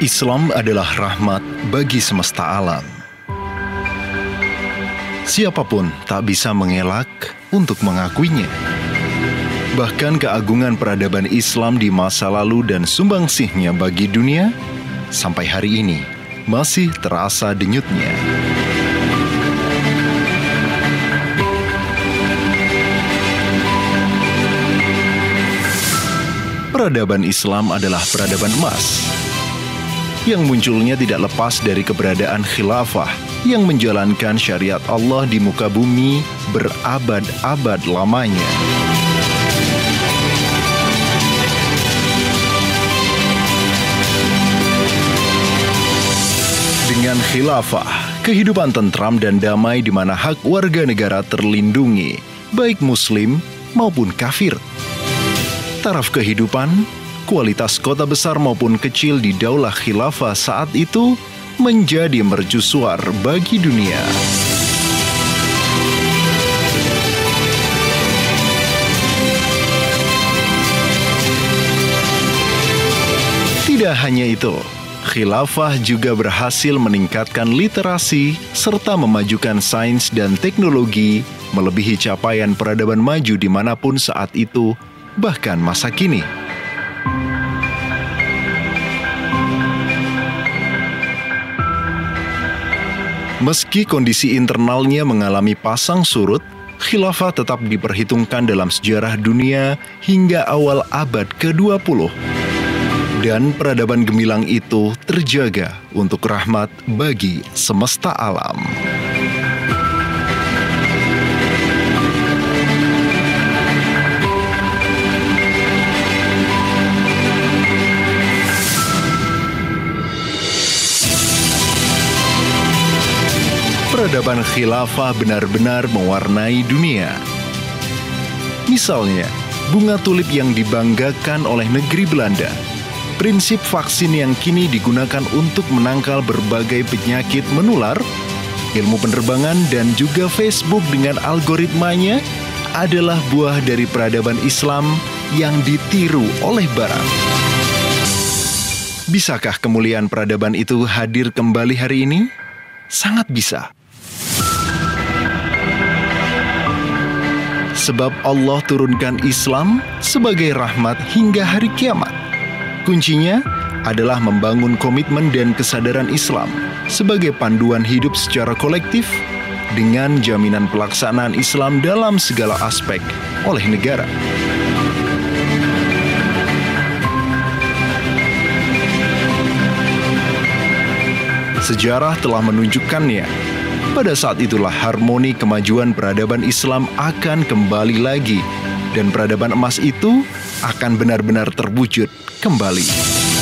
Islam adalah rahmat bagi semesta alam. Siapa pun tak bisa mengelak untuk mengakuinya. Bahkan keagungan peradaban Islam di masa lalu dan sumbangsihnya bagi dunia sampai hari ini masih terasa denyutnya. Peradaban Islam adalah peradaban emas yang munculnya tidak lepas dari keberadaan khilafah yang menjalankan syariat Allah di muka bumi berabad-abad lamanya. Dengan khilafah, kehidupan tentram dan damai di mana hak warga negara terlindungi, baik muslim maupun kafir. Taraf kehidupan kualitas kota besar maupun kecil di daulah khilafah saat itu menjadi mercusuar bagi dunia. Tidak hanya itu, khilafah juga berhasil meningkatkan literasi serta memajukan sains dan teknologi melebihi capaian peradaban maju di mana pun saat itu, bahkan masa kini. Meski kondisi internalnya mengalami pasang surut, khilafah tetap diperhitungkan dalam sejarah dunia hingga awal abad ke-20. Dan peradaban gemilang itu terjaga untuk rahmat bagi semesta alam. Peradaban khilafah benar-benar mewarnai dunia. Misalnya, bunga tulip yang dibanggakan oleh negeri Belanda, prinsip vaksin yang kini digunakan untuk menangkal berbagai penyakit menular, ilmu penerbangan dan juga Facebook dengan algoritmanya adalah buah dari peradaban Islam yang ditiru oleh Barat. Bisakah kemuliaan peradaban itu hadir kembali hari ini? Sangat bisa. Sebab Allah turunkan Islam sebagai rahmat hingga hari kiamat. Kuncinya adalah membangun komitmen dan kesadaran Islam sebagai panduan hidup secara kolektif dengan jaminan pelaksanaan Islam dalam segala aspek oleh negara. Sejarah telah menunjukkannya pada saat itulah harmoni kemajuan peradaban Islam akan kembali lagi dan peradaban emas itu akan benar-benar terwujud kembali.